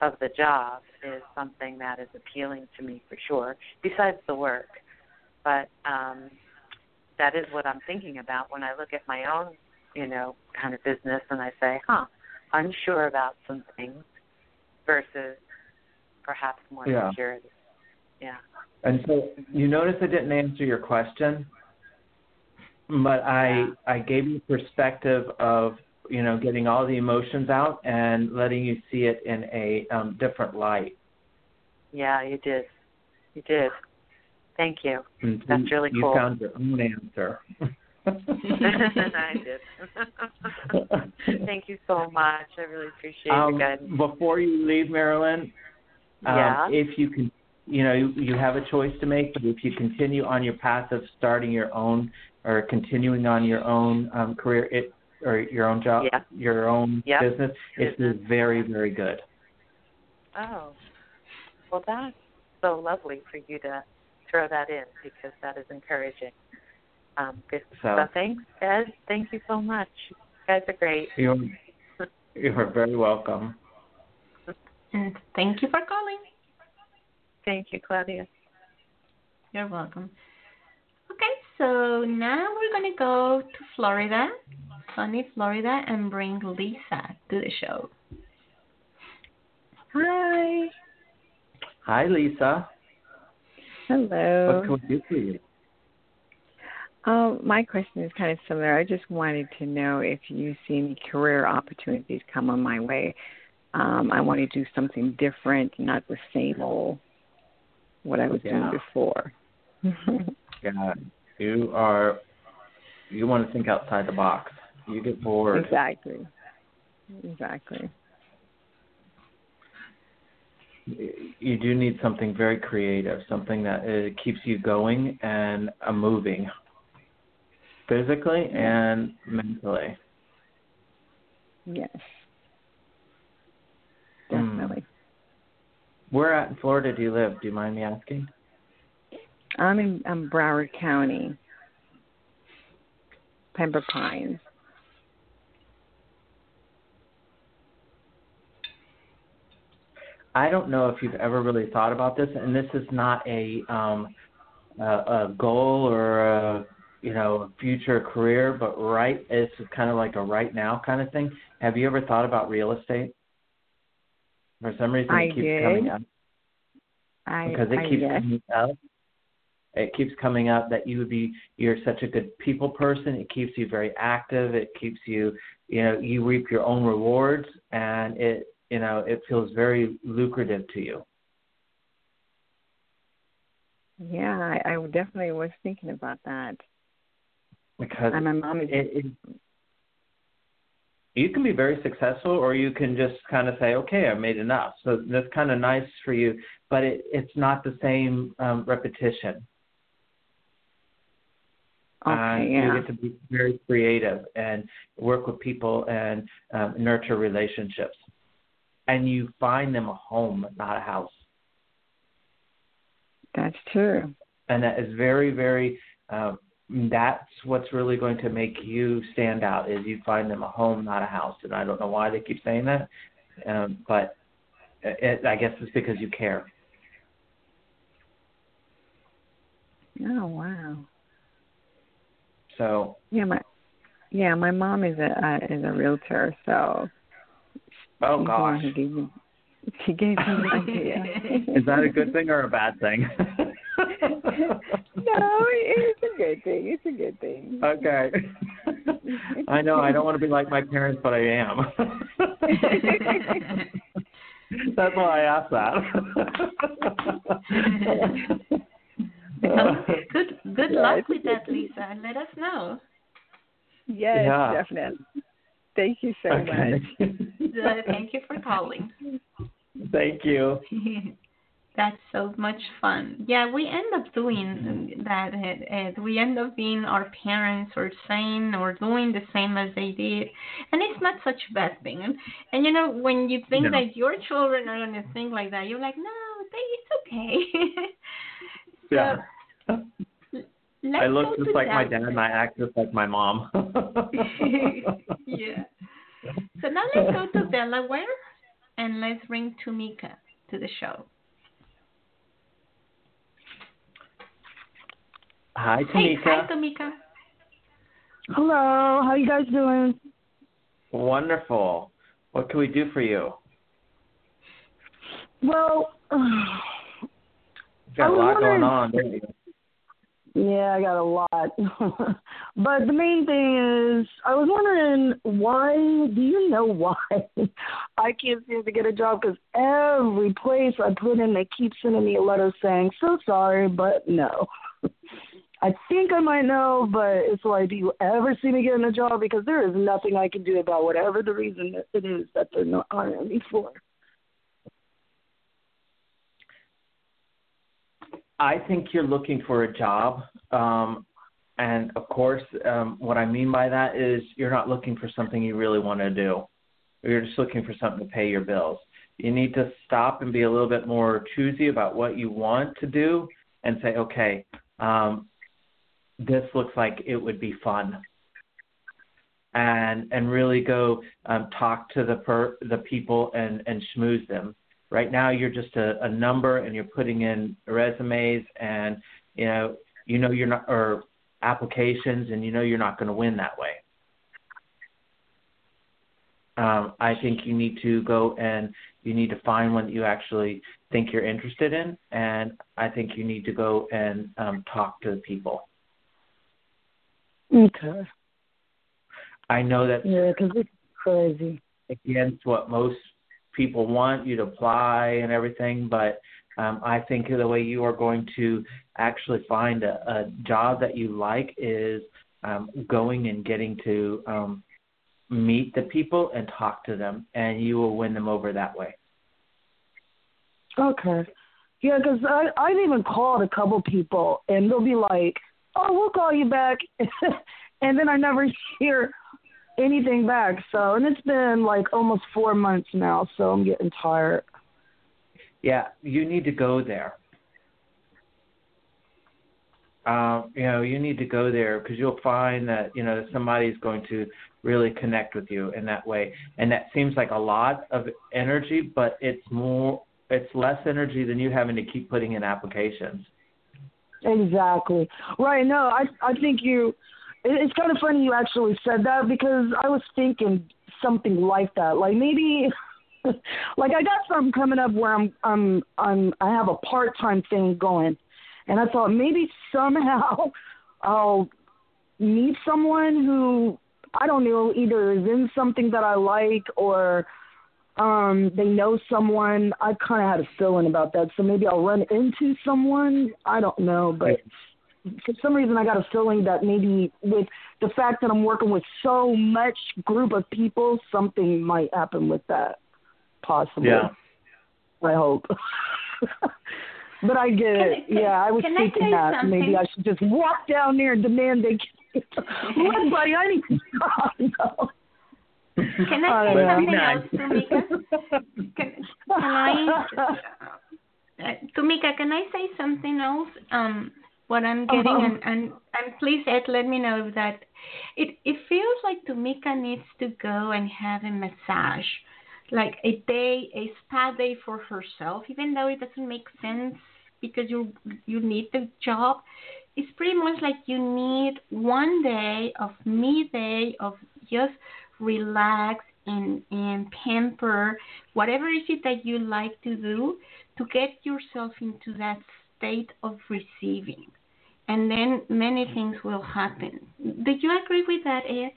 Speaker 12: of the job is something that is appealing to me for sure, besides the work. But um, that is what I'm thinking about when I look at my own, you know, kind of business and I say, huh, unsure about some things versus perhaps more
Speaker 3: Yeah.
Speaker 12: security. Yeah.
Speaker 3: And so you notice I didn't answer your question, but I I gave you perspective of you know getting all the emotions out and letting you see it in a um, different light.
Speaker 12: Yeah, you did. You did. Thank you.
Speaker 3: And
Speaker 12: That's really cool.
Speaker 3: you found your own answer.
Speaker 12: I did. Thank you so much. I really appreciate
Speaker 3: um,
Speaker 12: your guidance.
Speaker 3: before you leave, Marilyn, um,
Speaker 12: Yeah.
Speaker 3: if you can, you know, you, you have a choice to make, but if you continue on your path of starting your own or continuing on your own um, career, it or your own job,
Speaker 12: Yeah.
Speaker 3: your own
Speaker 12: Yep.
Speaker 3: business, it's
Speaker 12: Business.
Speaker 3: very, very good.
Speaker 12: Oh. Well, that's so lovely for you to throw that in because that is encouraging. Um, good.
Speaker 3: So-
Speaker 12: so thanks, Ed. Thank you so much. You guys are great.
Speaker 3: You're, you're very welcome.
Speaker 2: And thank you for calling.
Speaker 12: Thank you, Claudia.
Speaker 2: You're welcome. Okay, so now we're gonna go to Florida, sunny Florida, and bring Lisa to the show.
Speaker 13: Hi.
Speaker 3: Hi, Lisa.
Speaker 13: Hello.
Speaker 3: What can we do for you?
Speaker 13: Um, my question is kind of similar. I just wanted to know if you see any career opportunities come on my way. Um, I want to do something different, not the same old what I was
Speaker 3: Yeah.
Speaker 13: doing before.
Speaker 3: Yeah, you are you want to think outside the box. You get bored.
Speaker 13: Exactly. Exactly.
Speaker 3: You do need something very creative, something that uh, keeps you going and uh, moving, physically and mentally.
Speaker 13: Yes.
Speaker 3: Mm.
Speaker 13: Definitely.
Speaker 3: Where at in Florida do you live? Do you mind me asking?
Speaker 13: I'm in um, Broward County, Pembroke Pines.
Speaker 3: I don't know if you've ever really thought about this, and this is not a um, a, a goal or a you know a future career, but right, it's kind of like a right now kind of thing. Have you ever thought about real estate? For some reason,
Speaker 13: I
Speaker 3: it keeps
Speaker 13: did.
Speaker 3: coming up
Speaker 13: I, know.
Speaker 3: because it
Speaker 13: I
Speaker 3: keeps coming up. It keeps coming up that you would be you're such a good people person. It keeps you very active. It keeps you you know you reap your own rewards, and it you know it feels very lucrative to you.
Speaker 13: Yeah, I, I definitely was thinking about that.
Speaker 3: because
Speaker 13: And my mom is
Speaker 3: it, it, you can be very successful or you can just kind of say okay i made enough so that's kind of nice for you but it, it's not the same um, repetition
Speaker 13: Okay,
Speaker 3: and
Speaker 13: yeah.
Speaker 3: you get to be very creative and work with people and um, nurture relationships and you find them a home not a house
Speaker 13: That's true.
Speaker 3: and that is very very um, that's what's really going to make you stand out is you find them a home not a house and i don't know why they keep saying that um, but it, i guess it's because you care
Speaker 13: Oh wow.
Speaker 3: So
Speaker 13: Yeah, my yeah, my mom is a uh, is a realtor, so
Speaker 3: oh
Speaker 13: she's the one
Speaker 3: gosh
Speaker 13: who gave me she gave me the idea.
Speaker 3: is that a good thing or a bad thing
Speaker 13: no, it's a good thing. It's a good thing.
Speaker 3: okay i know i don't want to be like my parents but i am that's why i asked that
Speaker 2: good good
Speaker 13: Yeah,
Speaker 2: luck with that, Lisa. and Let us know.
Speaker 13: Yes,
Speaker 3: Yeah.
Speaker 13: definitely. Thank you so
Speaker 3: okay.
Speaker 13: much.
Speaker 2: Thank you for calling.
Speaker 3: thank you
Speaker 2: That's so much fun. Yeah, we end up doing that. we end up being our parents or saying or doing the same as they did, and it's not such a bad thing. And, and you know, when you think
Speaker 3: No.
Speaker 2: that your children are gonna think like that, you're like, no, they, it's okay.
Speaker 3: yeah
Speaker 2: Let's
Speaker 3: I look just like my dad and I act just like my mom.
Speaker 2: yeah. So now let's go to Delaware and let's bring Tumika to the show.
Speaker 3: Hi,
Speaker 2: Hey,
Speaker 3: Tamika.
Speaker 2: hi, Tumika.
Speaker 14: Hello, how you guys doing?
Speaker 3: Wonderful. What can we do for you?
Speaker 14: Well,
Speaker 3: You've got a lot going on, don't you?
Speaker 14: yeah, I got a lot. but the main thing is, I was wondering why. Do you know why I can't seem to get a job? Because every place I put in, they keep sending me a letter saying, "So sorry, but no." I think I might know, but it's like, do you ever see me getting a job? Because there is nothing I can do about whatever the reason it is that they're not hiring me for.
Speaker 3: I think you're looking for a job. Um, and of course, um, what I mean by that is you're not looking for something you really want to do. You're just looking for something to pay your bills. You need to stop and be a little bit more choosy about what you want to do and say, okay, um, this looks like it would be fun. And and really go um, talk to the per, the people and and schmooze them. Right now, you're just a, a number, and you're putting in resumes, and you know you know you're not or applications, and you know you're not going to win that way. Um, I think you need to go and you need to find one that you actually think you're interested in, and I think you need to go and um, talk to the people.
Speaker 14: Okay.
Speaker 3: I know that
Speaker 14: Yeah, 'cause it's crazy.
Speaker 3: against what most people want you to apply and everything, but um, I think the way you are going to actually find a, a job that you like is um, going and getting to um, meet the people and talk to them, and you will win them over that way.
Speaker 14: Okay. Yeah, 'cause I I've even called a couple people, and they'll be like, "Oh, we'll call you back," and then I never hear anything back. So, and it's been like almost four months now, so I'm getting tired.
Speaker 3: Yeah, you need to go there. Um, you know, you need to go there because you'll find that you know somebody's going to really connect with you in that way, and that seems like a lot of energy, but it's more, it's less energy than you having to keep putting in applications.
Speaker 14: Exactly. Right. No, I I think you. It- It's kind of funny you actually said that because I was thinking something like that. Like maybe, like I got something coming up where I'm I'm I'm I have a part time thing going, and I thought maybe somehow I'll meet someone who I don't know either is in something that I like or um they know someone. I kind of had a feeling about that, so maybe I'll run into someone. I don't know, but for some reason I got a feeling that maybe with the fact that I'm working with so much group of people, something might happen with that. Possibly.
Speaker 3: Yeah.
Speaker 14: I hope. but I get it.
Speaker 2: Can
Speaker 14: yeah, I was
Speaker 2: can I
Speaker 14: thinking
Speaker 2: say
Speaker 14: that maybe? I should just walk down there and demand they Look, buddy, I need to stop.
Speaker 2: Can I say
Speaker 14: yeah.
Speaker 2: something
Speaker 14: Be
Speaker 2: else, Tumika? Can, can I, uh, Tumika, can I say something else? Um, what I'm getting,
Speaker 14: Uh-huh.
Speaker 2: and, and and please, Ed, let me know if that it it feels like Tumika needs to go and have a massage, like a day, a spa day for herself, even though it doesn't make sense because you you need the job. It's pretty much like you need one day of me day of just relax and and pamper whatever is it that you like to do to get yourself into that state of receiving and then many things will happen did you agree with that ed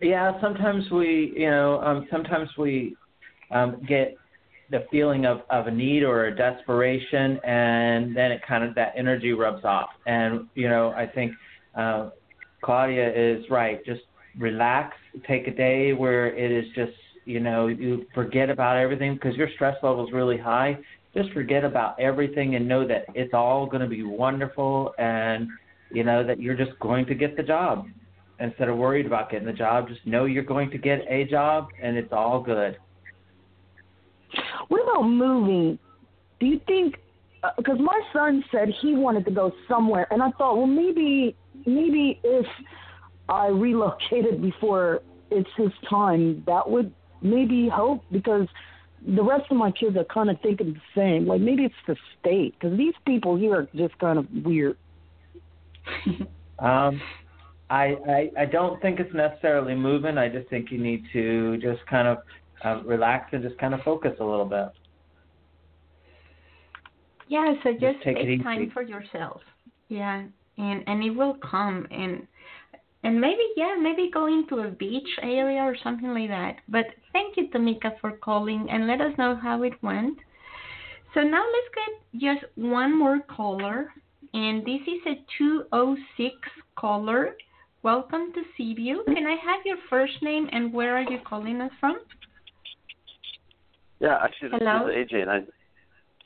Speaker 3: Yeah, sometimes we, you know, um, sometimes we um, get the feeling of, of a need or a desperation, and then it kind of that energy rubs off. And you know, I think uh, Claudia is right. Just relax, take a day where it is just, you know, you forget about everything because your stress level is really high. Just forget about everything and know that it's all going to be wonderful, and you know that you're just going to get the job instead of worried about getting the job. Just know you're going to get a job, and it's all good.
Speaker 14: What about moving? Do you think? Uh, because my son said he wanted to go somewhere, and I thought, well, maybe, maybe if I relocated before it's his time, that would maybe help. Because the rest of my kids are kind of thinking the same. Like maybe it's the state, because these people here are just kind of weird.
Speaker 3: Um, I, I I don't think it's necessarily moving. I just think you need to just kind of uh, relax and just kind of focus a little bit.
Speaker 2: yeah so just,
Speaker 3: take it
Speaker 2: take
Speaker 3: easy.
Speaker 2: time for yourself yeah and and it will come and and maybe yeah maybe going to a beach area or something like that but thank you tamika for calling and let us know how it went so now let's get just one more caller and this is a 206 caller welcome to C View. can i have your first name and where are you calling us from
Speaker 9: Yeah, actually, this
Speaker 2: Hello?
Speaker 9: is AJ, and I.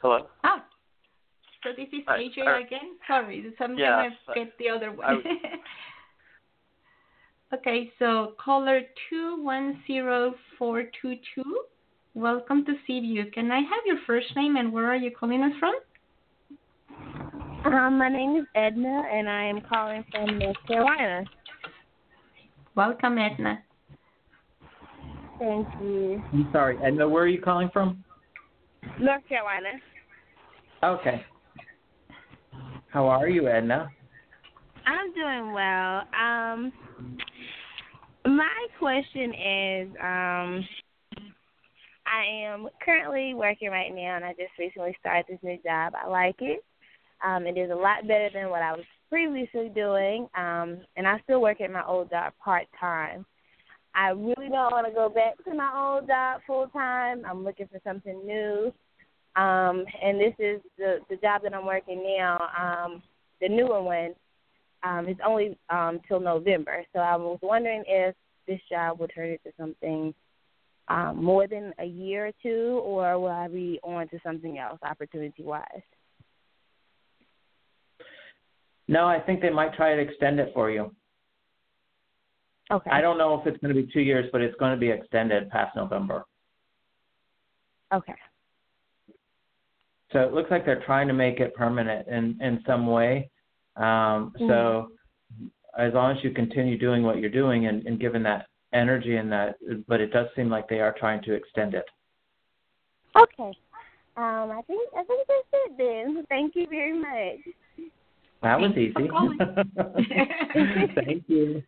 Speaker 9: Hello.
Speaker 2: Ah, so this is AJ
Speaker 9: uh,
Speaker 2: again? Sorry, so I'm
Speaker 9: yeah,
Speaker 2: gonna get the other
Speaker 9: I
Speaker 2: one. okay, so caller two one zero four two two. Welcome to C View. Can I have your first name and where are you calling us from?
Speaker 15: Um, my name is Edna, and I am calling from North Carolina.
Speaker 2: Welcome, Edna.
Speaker 15: Thank you.
Speaker 3: I'm sorry, Edna. Where are you calling from?
Speaker 15: North Carolina.
Speaker 3: Okay. How are you, Edna?
Speaker 15: I'm doing well. Um, my question is, um, I am currently working right now, and I just recently started this new job. I like it. Um, it is a lot better than what I was previously doing, um, and I still work at my old job part time. I really don't want to go back to my old job full time. I'm looking for something new. Um, and this is the the job that I'm working now, um, the newer one. Um, it's only um, till November. So I was wondering if this job would turn into something um, more than a year or two, or will I be on to something else opportunity wise?
Speaker 3: No, I think they might try to extend it for you.
Speaker 15: Okay.
Speaker 3: I don't know if it's going to be two years, but it's going to be extended past November.
Speaker 15: Okay.
Speaker 3: So it looks like they're trying to make it permanent in in some way. Um, so
Speaker 15: Mm-hmm.
Speaker 3: as long as you continue doing what you're doing and, and given that energy and that, but it does seem like they are trying to extend it.
Speaker 15: Okay. Um, I think I think that's it then. Thank you very much.
Speaker 3: That was
Speaker 2: Thanks for
Speaker 3: easy. Thank you.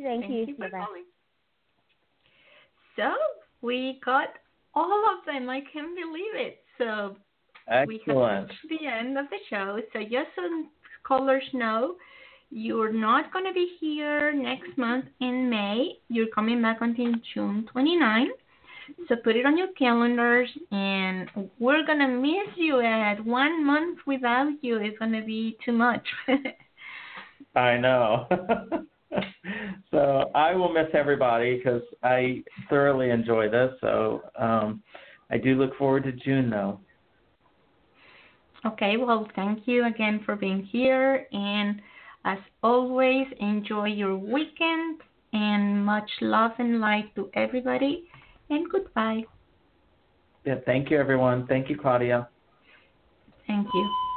Speaker 15: Thank,
Speaker 2: Thank
Speaker 15: you.
Speaker 2: you for
Speaker 15: Bye-bye.
Speaker 2: calling. So we got all of them. I can't believe it. So we have
Speaker 3: Excellent.
Speaker 2: reached the end of the show. So just so callers know, you're not going to be here next month in May. You're coming back until June 29. So put it on your calendars, and we're going to miss you. Ed. one month without you is going to be too much.
Speaker 3: I know. so I will miss everybody because I thoroughly enjoy this. So um, I do look forward to June though.
Speaker 2: Okay, well, thank you again for being here. And as always, enjoy your weekend and much love and light to everybody. And goodbye.
Speaker 3: Yeah, thank you everyone. Thank you, Claudia.
Speaker 2: Thank you.